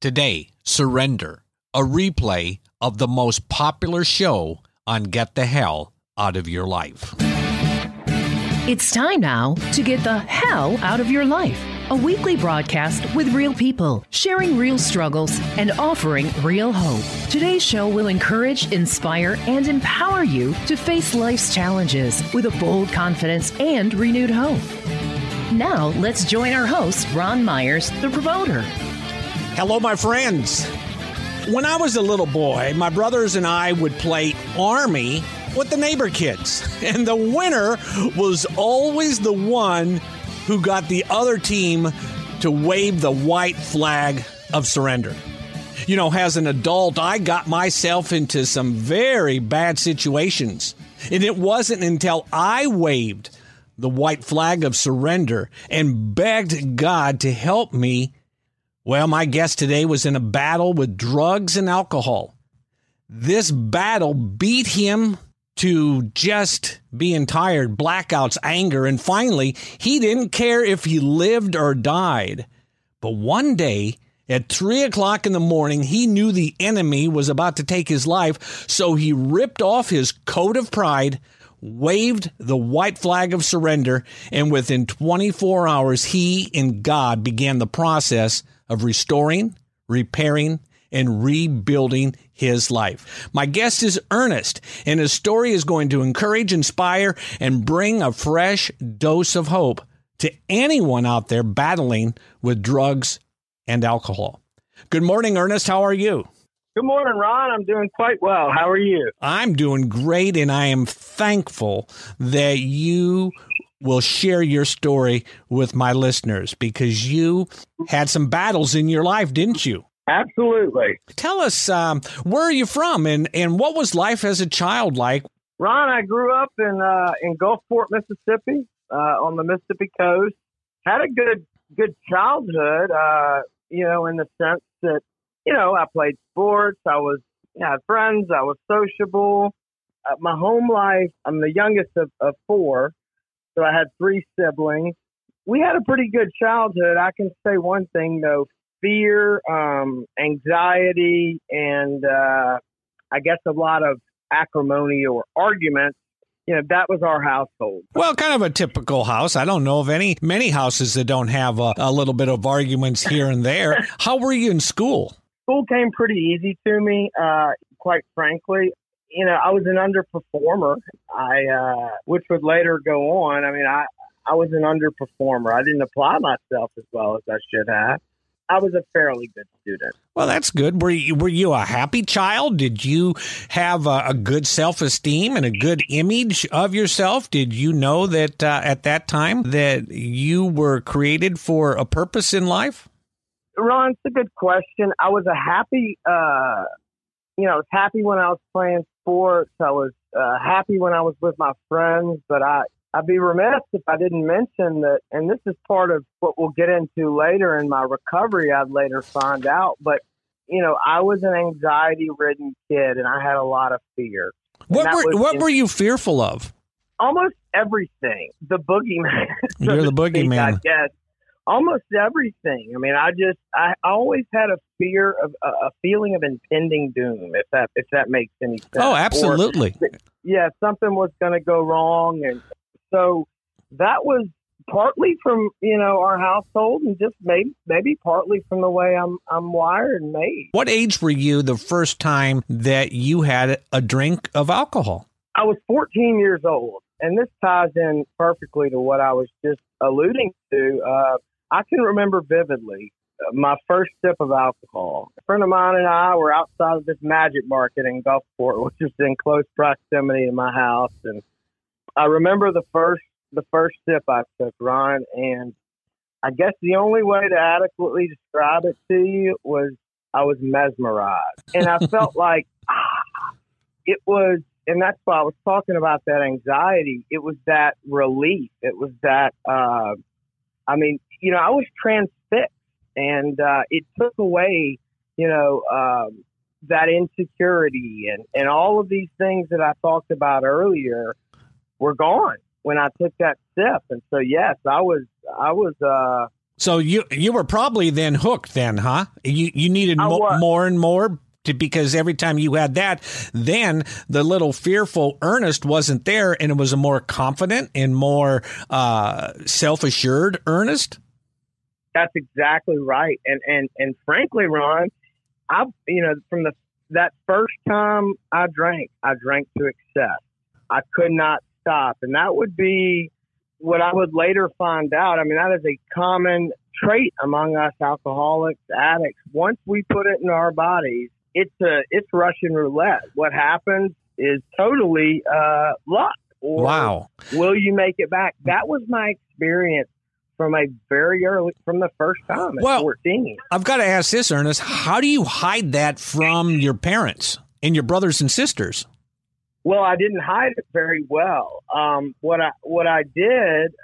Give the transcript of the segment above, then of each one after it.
Today, Surrender, a replay of the most popular show on Get the Hell Out of Your Life. It's time now to get the hell out of your life. A weekly broadcast with real people, sharing real struggles and offering real hope. Today's show will encourage, inspire, and empower you to face life's challenges with a bold confidence and renewed hope. Now, let's join our host, Ron Myers, the promoter. Hello, my friends. When I was a little boy, my brothers and I would play Army with the neighbor kids, and the winner was always the one who got the other team to wave the white flag of surrender. You know, as an adult, I got myself into some very bad situations. And it wasn't until I waved the white flag of surrender and begged God to help me well, my guest today was in a battle with drugs and alcohol. This battle beat him to just being tired, blackouts, anger, and finally, he didn't care if he lived or died. But one day, at three o'clock in the morning, he knew the enemy was about to take his life, so he ripped off his coat of pride, waved the white flag of surrender, and within 24 hours, he and God began the process of restoring, repairing, and rebuilding his life. My guest is Ernest, and his story is going to encourage, inspire, and bring a fresh dose of hope to anyone out there battling with drugs and alcohol. Good morning, Ernest. How are you? Good morning, Ron. I'm doing quite well. How are you? I'm doing great, and I am thankful that you will share your story with my listeners because you had some battles in your life, didn't you? Absolutely. Tell us, um, where are you from and, and what was life as a child like? Ron, I grew up in uh, in Gulfport, Mississippi, uh, on the Mississippi coast. Had a good good childhood, uh, you know, in the sense that you know I played sports, I was had friends, I was sociable. Uh, my home life, I'm the youngest of, of four, so I had three siblings. We had a pretty good childhood. I can say one thing though. Fear, um, anxiety, and uh, I guess a lot of acrimony or arguments. You know that was our household. Well kind of a typical house. I don't know of any many houses that don't have a, a, little bit of arguments here and there. How were you in school? School came pretty easy to me uh, quite frankly you know, I was an underperformer. I, uh, which would later go on. I mean, I, I was an underperformer. I didn't apply myself as well as I should have. I was a fairly good student. Well, that's good. Were you were you a happy child? Did you have a, a good self esteem and a good image of yourself? Did you know that uh, at that time that you were created for a purpose in life? Ron, it's a good question. I was a happy, uh, you know, I was happy when I was playing sports. I was uh, happy when I was with my friends, but I I'd be remiss if I didn't mention that, and this is part of what we'll get into later in my recovery. I'd later find out, but you know, I was an anxiety-ridden kid, and I had a lot of fear. What were What were you fearful of? Almost everything. The boogeyman. so You're the boogeyman. I guess almost everything. I mean, I just I always had a fear of a feeling of impending doom. If that if that makes any sense. Oh, absolutely. Or, yeah, something was going to go wrong, and so that was partly from you know our household, and just maybe maybe partly from the way I'm I'm wired and made. What age were you the first time that you had a drink of alcohol? I was 14 years old, and this ties in perfectly to what I was just alluding to. Uh, I can remember vividly uh, my first sip of alcohol. A friend of mine and I were outside of this Majik Market in Gulfport, which is in close proximity to my house. And I remember the first the first sip I took, Ron, and I guess the only way to adequately describe it to you was I was mesmerized. And I felt like ah, it was and that's why I was talking about that anxiety. It was that relief. It was that uh I mean, you know, I was transfixed and uh, it took away, you know, um, that insecurity and, and all of these things that I talked about earlier were gone when I took that step. And so, yes, I was, I was, uh, So you you were probably then hooked then, huh? You you needed mo- more and more to, because every time you had that, then the little fearful Ernest wasn't there, and it was a more confident and more uh, self assured Ernest. That's exactly right. And and and frankly, Ron, I you know from the that first time I drank, I drank to excess. I could not stop, and that would be what I would later find out. I mean, that is a common trait among us alcoholics, addicts. Once we put it in our bodies, it's a it's Russian roulette. What happens is totally uh, luck. Or Wow. will you make it back? That was my experience from a very early, from the first time at Well- 14. I've got to ask this, Ernest. How do you hide that from your parents and your brothers and sisters? Well, I didn't hide it very well. Um, what I what I did,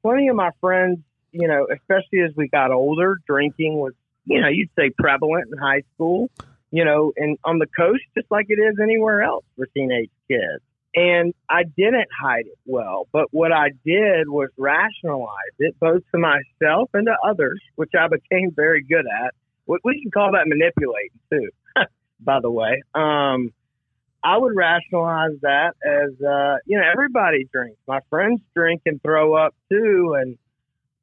plenty of my friends, you know, especially as we got older, drinking was, you know, you'd say prevalent in high school, you know, and on the coast, just like it is anywhere else for teenage kids. And I didn't hide it well, but what I did was rationalize it both to myself and to others, which I became very good at. We, can call that manipulating too, by the way. Um, I would rationalize that as uh, you know everybody drinks. My friends drink and throw up too, and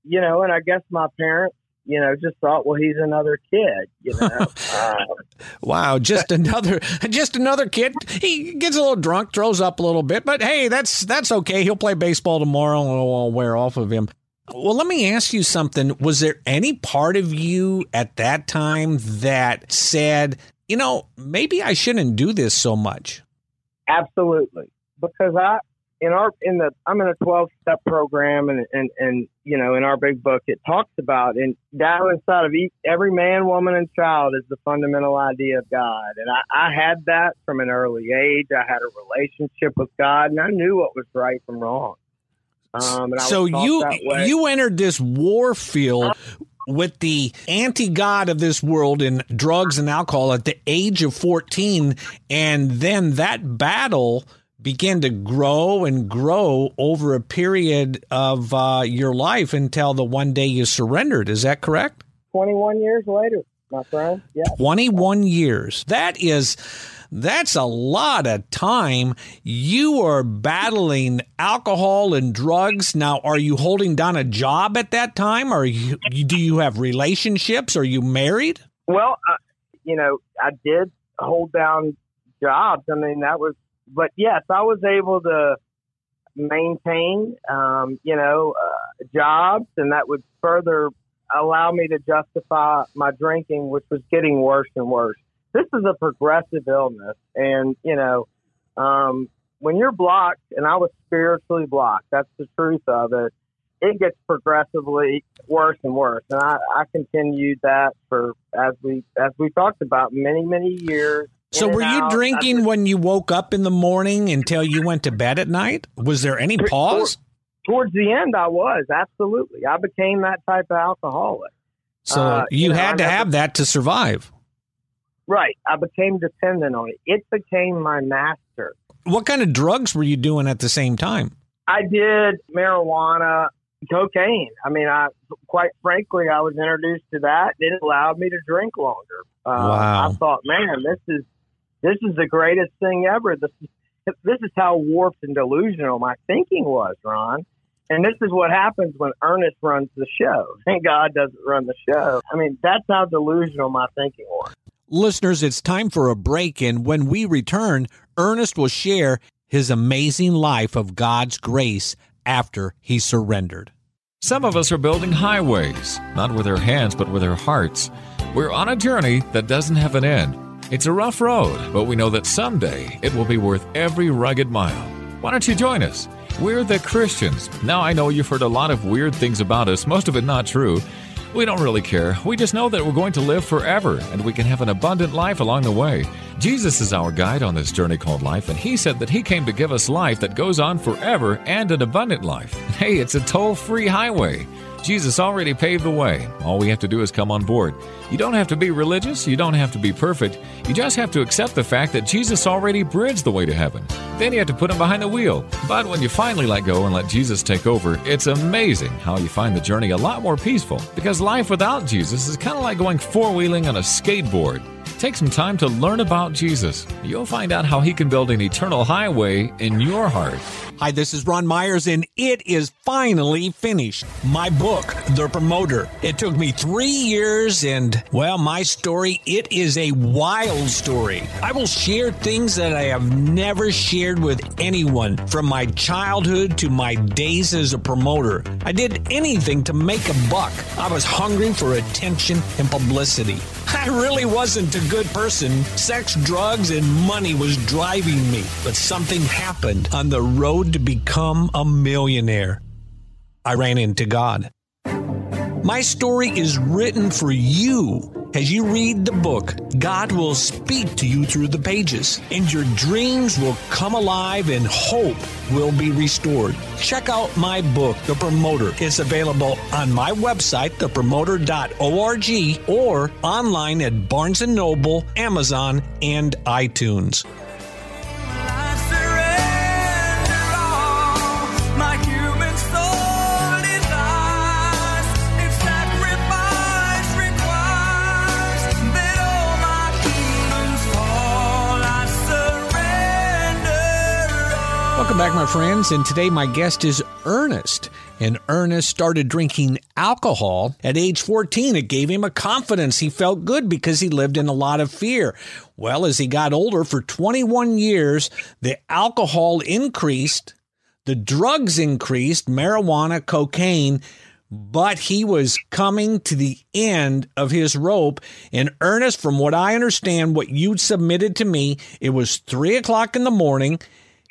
you know, and I guess my parents, you know, just thought, well, he's another kid, you know. uh, Wow, just another just another kid. He gets a little drunk, throws up a little bit, but hey, that's that's okay. He'll play baseball tomorrow and it'll all wear off of him. Well, let me ask you something. Was there any part of you at that time that said, you know, maybe I shouldn't do this so much? absolutely, because I in our in the I'm in a 12 step program, and and and you know, in our big book, it talks about and down inside of each, every man, woman, and child is the fundamental idea of God, and I, I had that from an early age. I had a relationship with God, and I knew what was right from wrong. Um, so you that you entered this war field with the anti-god of this world in drugs and alcohol at the age of 14 and then that battle began to grow and grow over a period of uh, your life until the one day you surrendered is that correct 21 years later, my friend. Yeah. 21 years. That is that's a lot of time. You are battling alcohol and drugs. Now, are you holding down a job at that time? Are you do you have relationships? Are you married? Well, uh, you know, I did hold down jobs. I mean, that was, but yes, I was able to maintain, um, you know, uh, jobs, and that would further allow me to justify my drinking, which was getting worse and worse. This is a progressive illness, and you know, um, when you're blocked, and I was spiritually blocked. That's the truth of it. It gets progressively worse and worse, and I, I continued that for as we as we talked about many many years. So, were you out. drinking when you woke up in the morning until you went to bed at night? Was there any pause? towards the end, I was absolutely. I became that type of alcoholic. So uh, you you had to have that to survive. Right, I became dependent on it. It became my master. What kind of drugs were you doing at the same time? I did marijuana, cocaine. I mean, I quite frankly, I was introduced to that. It allowed me to drink longer. Uh, Wow. I thought, man, this is this is the greatest thing ever. This is this is how warped and delusional my thinking was, Ron. And this is what happens when Ernest runs the show. Thank God doesn't run the show. I mean, that's how delusional my thinking was. Listeners, it's time for a break, and when we return, Ernest will share his amazing life of God's grace after he surrendered. Some of us are building highways, not with our hands, but with our hearts. We're on a journey that doesn't have an end. It's a rough road, but we know that someday it will be worth every rugged mile. Why don't you join us? We're the Christians. Now, I know you've heard a lot of weird things about us, most of it not true. We don't really care. We just know that we're going to live forever and we can have an abundant life along the way. Jesus is our guide on this journey called life, and He said that He came to give us life that goes on forever and an abundant life. Hey, it's a toll free highway. Jesus already paved the way. All we have to do is come on board. You don't have to be religious, you don't have to be perfect. You just have to accept the fact that Jesus already bridged the way to heaven. Then you have to put him behind the wheel. But when you finally let go and let Jesus take over, it's amazing how you find the journey a lot more peaceful. Because life without Jesus is kind of like going four wheeling on a skateboard. Take some time to learn about Jesus. You'll find out how he can build an eternal highway in your heart. Hi, this is Ron Myers, and it is finally finished. My book, The Promoter. It took me three years, and well, my story, it is a wild story. I will share things that I have never shared with anyone from my childhood to my days as a promoter. I did anything to make a buck. I was hungry for attention and publicity. I really wasn't a good person. Sex, drugs, and money was driving me. But something happened on the road to become a millionaire. I ran into God. My story is written for you. As you read the book, God will speak to you through the pages, and your dreams will come alive and hope will be restored. Check out my book, The Promoter. It's available on my website, thepromoter.org, or online at Barnes & Noble, Amazon, and iTunes. Welcome back, my friends. And today my guest is Ernest. And Ernest started drinking alcohol at age 14. It gave him a confidence. He felt good because he lived in a lot of fear. Well, as he got older, for 21 years, the alcohol increased, the drugs increased, marijuana, cocaine but he was coming to the end of his rope. And Ernest, from what I understand, what you submitted to me, it was three o'clock in the morning.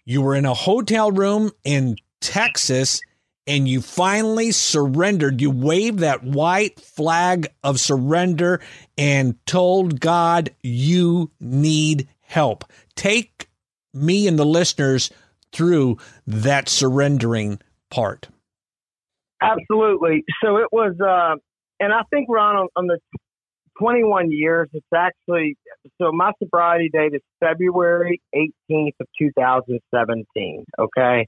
You were in a hotel room in Texas and you finally surrendered. You waved that white flag of surrender and told God you need help. Take me and the listeners through that surrendering part. Absolutely. So it was, uh, and I think, Ron, on, on the 21 years. It's actually so my sobriety date is February 18th of 2017. Okay.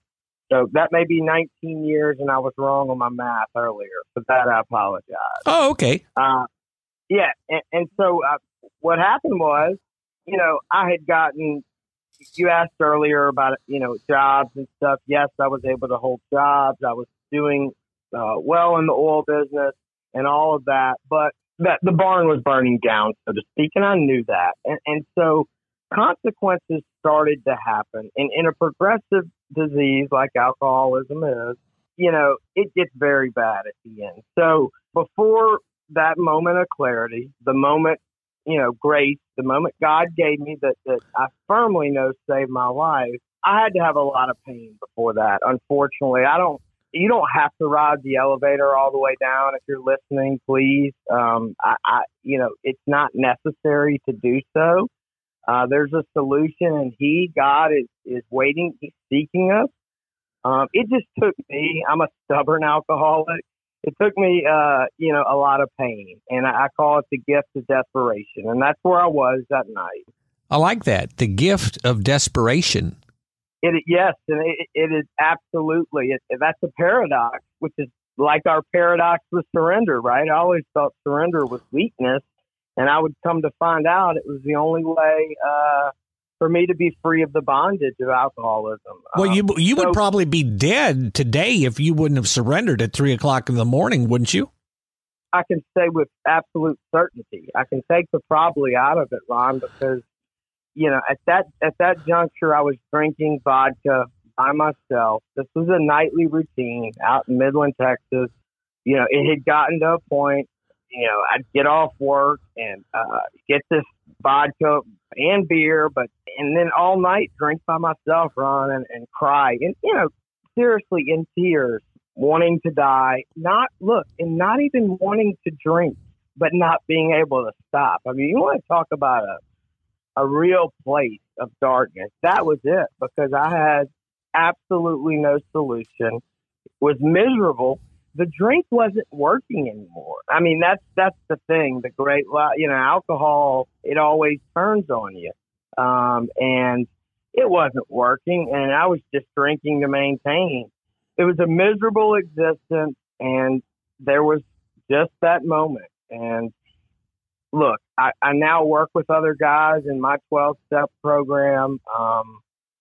So that may be 19 years, and I was wrong on my math earlier. For that, I apologize. Oh, okay. Uh, yeah, and, and so uh, what happened was, you know, I had gotten. You asked earlier about you know jobs and stuff. Yes, I was able to hold jobs. I was doing uh, well in the oil business and all of that, but that the barn was burning down, so to speak, and I knew that. And, and so consequences started to happen. And in a progressive disease like alcoholism is, you know, it gets very bad at the end. So before that moment of clarity, the moment, you know, grace, the moment God gave me that, that I firmly know saved my life, I had to have a lot of pain before that. Unfortunately, I don't you don't have to ride the elevator all the way down if you're listening, please. Um, I, I, you know, it's not necessary to do so. Uh, there's a solution, and He, God, is is waiting. He's seeking us. Um, it just took me. I'm a stubborn alcoholic. It took me, uh, you know, a lot of pain, and I, I call it the gift of desperation, and that's where I was that night. I like that. The gift of desperation. It yes, and it, it is absolutely it, that's a paradox, which is like our paradox with surrender, right? I always thought surrender was weakness, and I would come to find out it was the only way uh, for me to be free of the bondage of alcoholism. Well, you um, you so, would probably be dead today if you wouldn't have surrendered at three o'clock in the morning, wouldn't you? I can say with absolute certainty. I can take the probably out of it, Ron, because you know, at that at that juncture, I was drinking vodka by myself. This was a nightly routine out in Midland, Texas. You know, it had gotten to a point. You know, I'd get off work and uh, get this vodka and beer, but and then all night drink by myself, Ron, and, and cry, and you know, seriously in tears, wanting to die. Not look, and not even wanting to drink, but not being able to stop. I mean, you want to talk about a a real place of darkness. That was it because I had absolutely no solution, was miserable, the drink wasn't working anymore. I mean, that's that's the thing. The great, you know, alcohol it always turns on you, um, and it wasn't working, and I was just drinking to maintain. It was a miserable existence, and there was just that moment. And look, I, I now work with other guys in my 12 step program. Um,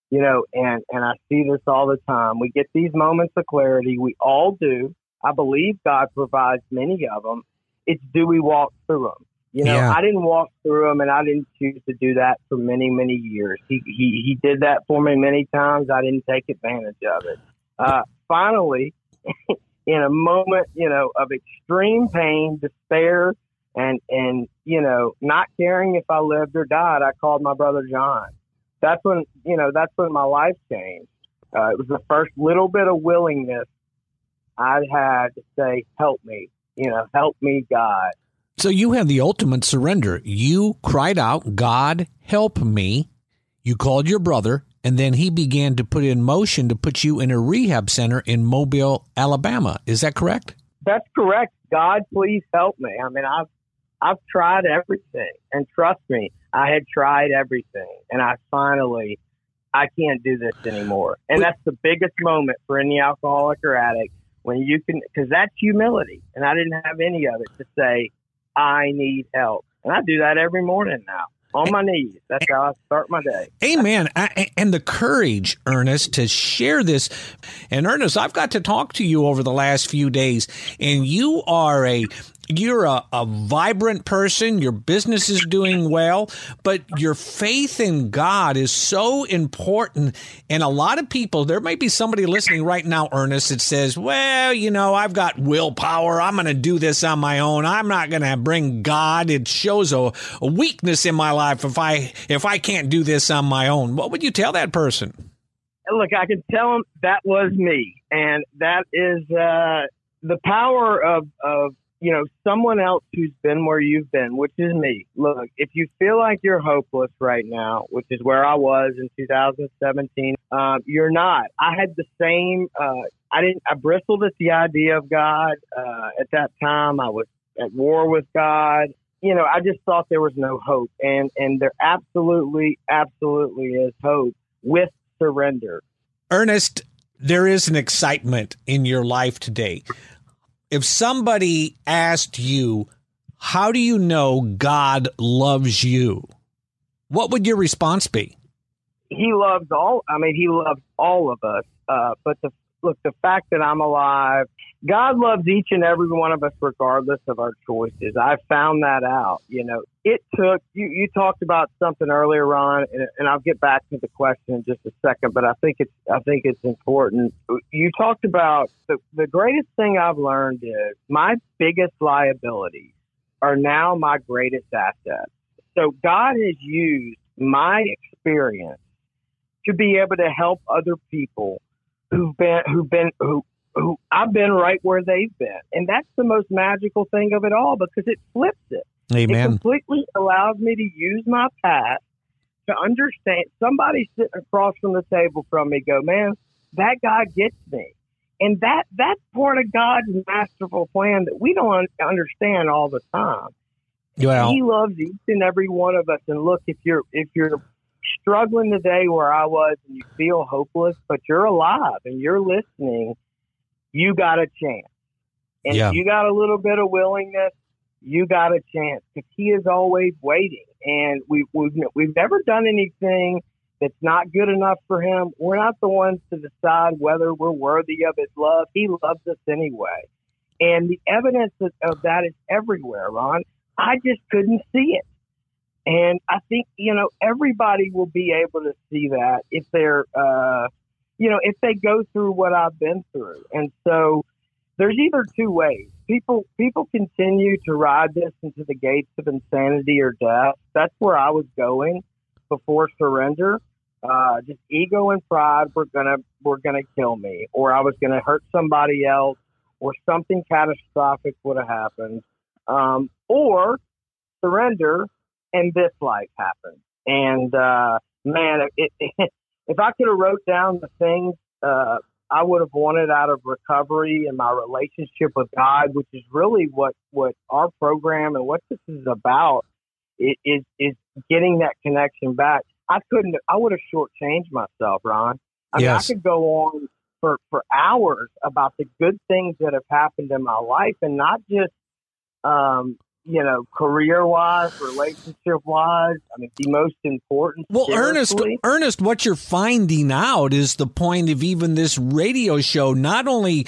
you know, and, and I see this all the time. We get these moments of clarity. We all do. I believe God provides many of them. It's do we walk through them? You know, yeah. I didn't walk through them and I didn't choose to do that for many, many years. He, he, he did that for me many times. I didn't take advantage of it. Uh, finally, in a moment, you know, of extreme pain, despair, and, and, you know, not caring if I lived or died, I called my brother John. That's when, you know, that's when my life changed. Uh, it was the first little bit of willingness I had to say, help me, you know, help me, God. So you had the ultimate surrender. You cried out, God, help me. You called your brother, and then he began to put in motion to put you in a rehab center in Mobile, Alabama. Is that correct? That's correct. God, please help me. I mean, I've I've tried everything, and trust me, I had tried everything, and I finally I can't do this anymore. And that's the biggest moment for any alcoholic or addict when you can, because that's humility. And I didn't have any of it to say, I need help. And I do that every morning now on my knees. That's how I start my day. Amen. I, and the courage, Ernest, to share this. And Ernest, I've got to talk to you over the last few days, and you are a you're a, a vibrant person, your business is doing well, but your faith in God is so important. And a lot of people, there may be somebody listening right now, Ernest, that says, Well, you know, I've got willpower. I'm going to do this on my own. I'm not going to bring God. It shows a, a weakness in my life if I if I can't do this on my own. What would you tell that person? Look, I can tell them that was me. And that is uh, the power of, of you know, someone else who's been where you've been, which is me. Look, if you feel like you're hopeless right now, which is where I was in 2017, um, you're not. I had the same. Uh, I didn't. I bristled at the idea of God. Uh, at that time, I was at war with God. You know, I just thought there was no hope, and and there absolutely, absolutely is hope with surrender. Ernest, there is an excitement in your life today if somebody asked you, how do you know God loves you? What would your response be? He loves all, I mean, he loves all of us. Uh, but the, look, the fact that I'm alive, God loves each and every one of us regardless of our choices. I found that out. You know, it took you. You talked about something earlier, Ron, and, and I'll get back to the question in just a second. But I think it's I think it's important. You talked about the the greatest thing I've learned is my biggest liabilities are now my greatest assets. So God has used my experience to be able to help other people who've been who've been who who I've been right where they've been, and that's the most magical thing of it all because it flips it. Amen. It completely allows me to use my past to understand. Somebody sitting across from the table from me go, man, that guy gets me. And that that's part of God's masterful plan that we don't understand all the time. Well, he loves each and every one of us. And look, if you're if you're struggling today where I was and you feel hopeless, but you're alive and you're listening, you got a chance. And yeah. if you got a little bit of willingness you got a chance because he is always waiting. And we, we've, we've never done anything that's not good enough for him. We're not the ones to decide whether we're worthy of his love. He loves us anyway. And the evidence of, of that is everywhere, Ron. I just couldn't see it. And I think, you know, everybody will be able to see that if they're, uh, you know, if they go through what I've been through. And so there's either two ways people people continue to ride this into the gates of insanity or death. That's where I was going before surrender. Uh, just ego and pride were gonna were gonna kill me, or I was gonna hurt somebody else, or something catastrophic would have happened, um, or surrender and this life happened. And uh, man, it, it, if I could have wrote down the things uh, I would have wanted out of recovery and my relationship with God, which is really what, what our program and what this is about is, is getting that connection back. I couldn't, I would have shortchanged myself, Ron. I mean, Yes. I could go on for, for hours about the good things that have happened in my life and not just, um, you know, career wise, relationship wise. I mean, the most important. Well, Ernest. Ernest, what you're finding out is the point of even this radio show. Not only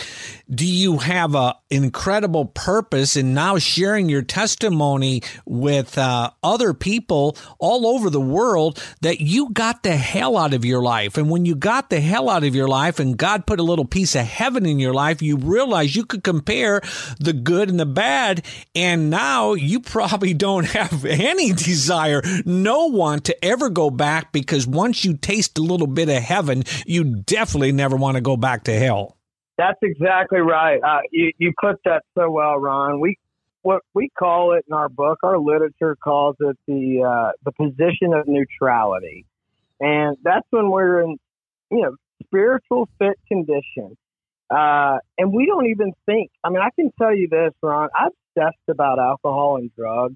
do you have a incredible purpose in now sharing your testimony with uh, other people all over the world, that you got the hell out of your life, and when you got the hell out of your life, and God put a little piece of heaven in your life, you realize you could compare the good and the bad, and now you probably don't have any desire, no want to ever go back because once you taste a little bit of heaven, you definitely never want to go back to hell. That's exactly right. Uh, you, you put that so well, Ron. We what we call it in our book, our literature calls it the uh, the position of neutrality, and that's when we're in, you know, spiritual fit condition, uh, and we don't even think. I mean, I can tell you this, Ron. I'm obsessed about alcohol and drugs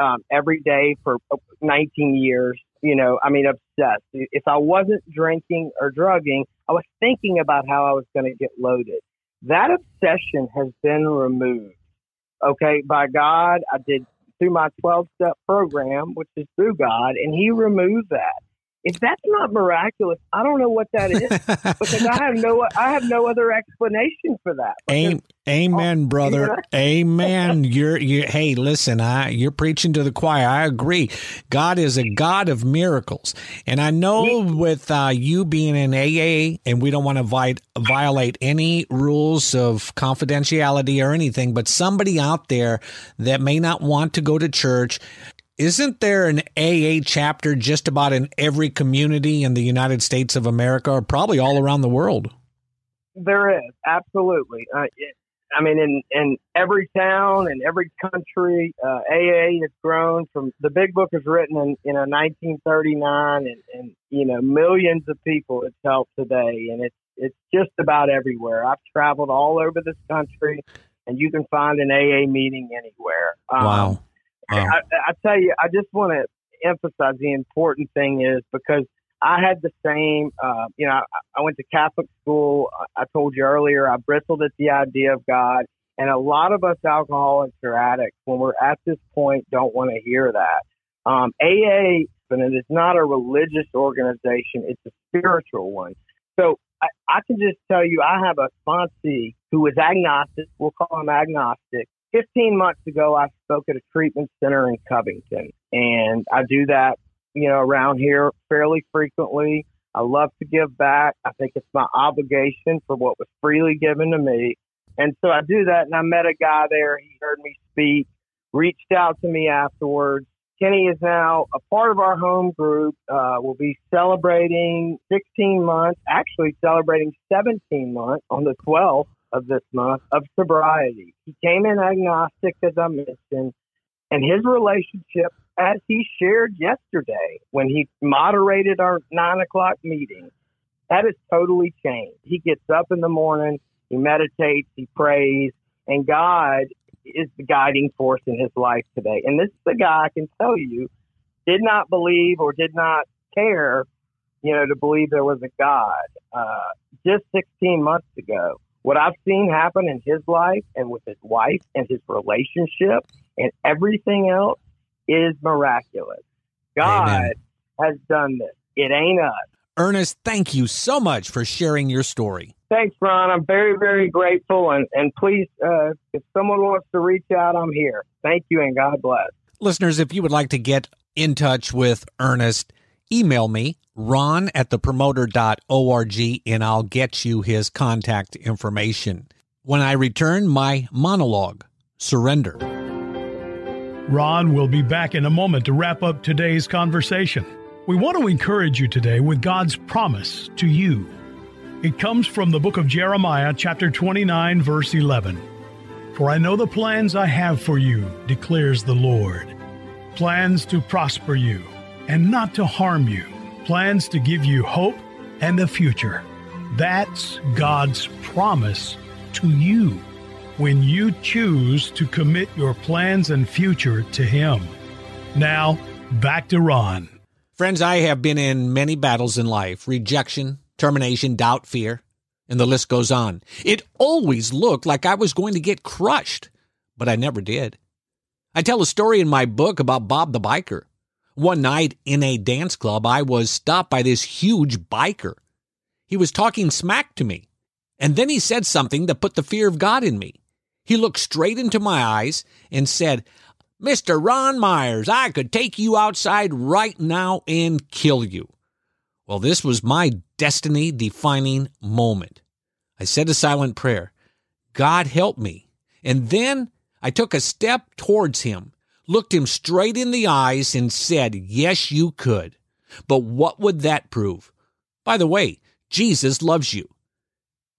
um, every day for 19 years. You know, I mean, obsessed. If I wasn't drinking or drugging, I was thinking about how I was going to get loaded. That obsession has been removed, okay, by God. I did through my 12 step program, which is through God, and He removed that. If that's not miraculous, I don't know what that is because I have no I have no other explanation for that. Am- Amen, brother. yeah. Amen. You're you hey, listen, I you're preaching to the choir. I agree. God is a God of miracles. And I know with uh, you being in AA and we don't want to vi- violate any rules of confidentiality or anything, but somebody out there that may not want to go to church isn't there an AA chapter just about in every community in the United States of America or probably all around the world? There is absolutely. Uh, it, I mean, in in every town and every country, uh, AA has grown from the Big Book was written in you know 1939, and, and you know millions of people it's helped today, and it's it's just about everywhere. I've traveled all over this country, and you can find an AA meeting anywhere. Um, Wow. I, I tell you, I just want to emphasize the important thing is because I had the same, uh, you know, I, I went to Catholic school. I I told you earlier, I bristled at the idea of God. And a lot of us alcoholics or addicts, when we're at this point, don't want to hear that. Um, AA, and it is not a religious organization, it's a spiritual one. So I, I can just tell you, I have a sponsee who is agnostic. We'll call him agnostic. 15 months ago, I spoke at a treatment center in Covington, and I do that, you know, around here fairly frequently. I love to give back. I think it's my obligation for what was freely given to me. And so I do that, and I met a guy there. He heard me speak, reached out to me afterwards. Kenny is now a part of our home group. Uh, we'll be celebrating 16 months, actually celebrating 17 months on the 12th of this month of sobriety. He came in agnostic, as I mentioned, and his relationship, as he shared yesterday when he moderated our nine o'clock meeting, that has totally changed. He gets up in the morning, he meditates, he prays, and God is the guiding force in his life today. And this is the guy I can tell you did not believe or did not care, you know, to believe there was a God uh, just 16 months ago. What I've seen happen in his life and with his wife and his relationship and everything else is miraculous. God Amen. has done this. It ain't us. Ernest, thank you so much for sharing your story. Thanks, Ron. I'm very, very grateful. And, and please, uh, if someone wants to reach out, I'm here. Thank you and God bless. Listeners, if you would like to get in touch with Ernest, email me, ron at thepromoter.org, and I'll get you his contact information. When I return, my monologue, Surrender. Ron will be back in a moment to wrap up today's conversation. We want to encourage you today with God's promise to you. It comes from the book of Jeremiah, chapter 29, verse 11. For I know the plans I have for you, declares the Lord plans to prosper you and not to harm you, plans to give you hope and a future. That's God's promise to you when you choose to commit your plans and future to Him. Now, back to Ron. Friends, I have been in many battles in life rejection, termination, doubt, fear, and the list goes on. It always looked like I was going to get crushed, but I never did. I tell a story in my book about Bob the biker. One night in a dance club, I was stopped by this huge biker. He was talking smack to me, and then he said something that put the fear of God in me. He looked straight into my eyes and said, Mr. Ron Myers, I could take you outside right now and kill you. Well, this was my destiny defining moment. I said a silent prayer God help me. And then I took a step towards him, looked him straight in the eyes, and said, Yes, you could. But what would that prove? By the way, Jesus loves you.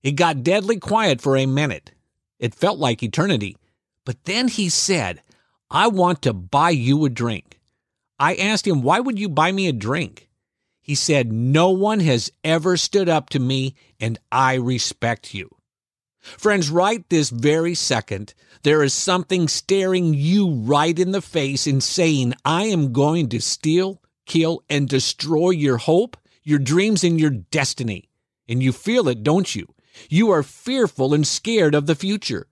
It got deadly quiet for a minute. It felt like eternity. But then he said, I want to buy you a drink. I asked him, Why would you buy me a drink? He said, No one has ever stood up to me, and I respect you. Friends, right this very second, there is something staring you right in the face and saying, I am going to steal, kill, and destroy your hope, your dreams, and your destiny. And you feel it, don't you? You are fearful and scared of the future.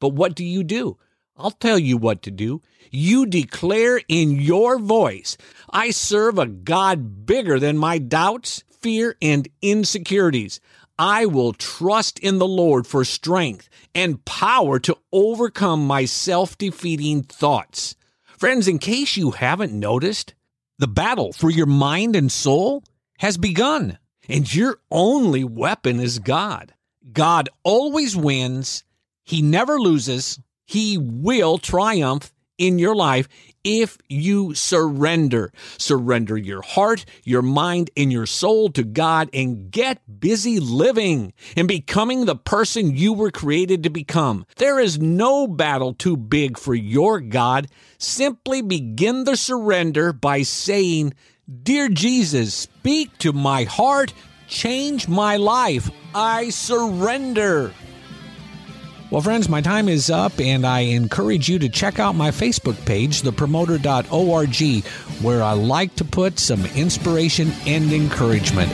But what do you do? I'll tell you what to do. You declare in your voice, I serve a God bigger than my doubts, fear, and insecurities. I will trust in the Lord for strength and power to overcome my self defeating thoughts. Friends, in case you haven't noticed, the battle for your mind and soul has begun, and your only weapon is God. God always wins, He never loses, He will triumph in your life if you surrender. Surrender your heart, your mind, and your soul to God and get busy living and becoming the person you were created to become. There is no battle too big for your God. Simply begin the surrender by saying, Dear Jesus, speak to my heart, change my life. I surrender. Well, friends, my time is up, and I encourage you to check out my Facebook page, thepromoter.org, where I like to put some inspiration and encouragement.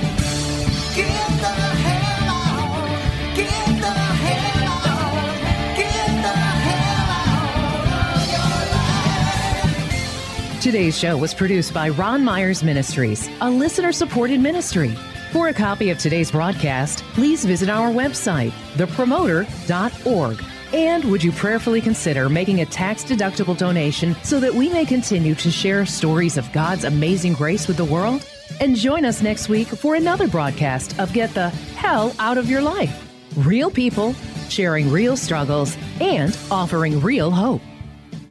Today's show was produced by Ron Myers Ministries, a listener supported ministry. For a copy of today's broadcast, please visit our website, thepromoter.org. And would you prayerfully consider making a tax deductible donation so that we may continue to share stories of God's amazing grace with the world? And join us next week for another broadcast of Get the Hell Out of Your Life. Real people sharing real struggles and offering real hope.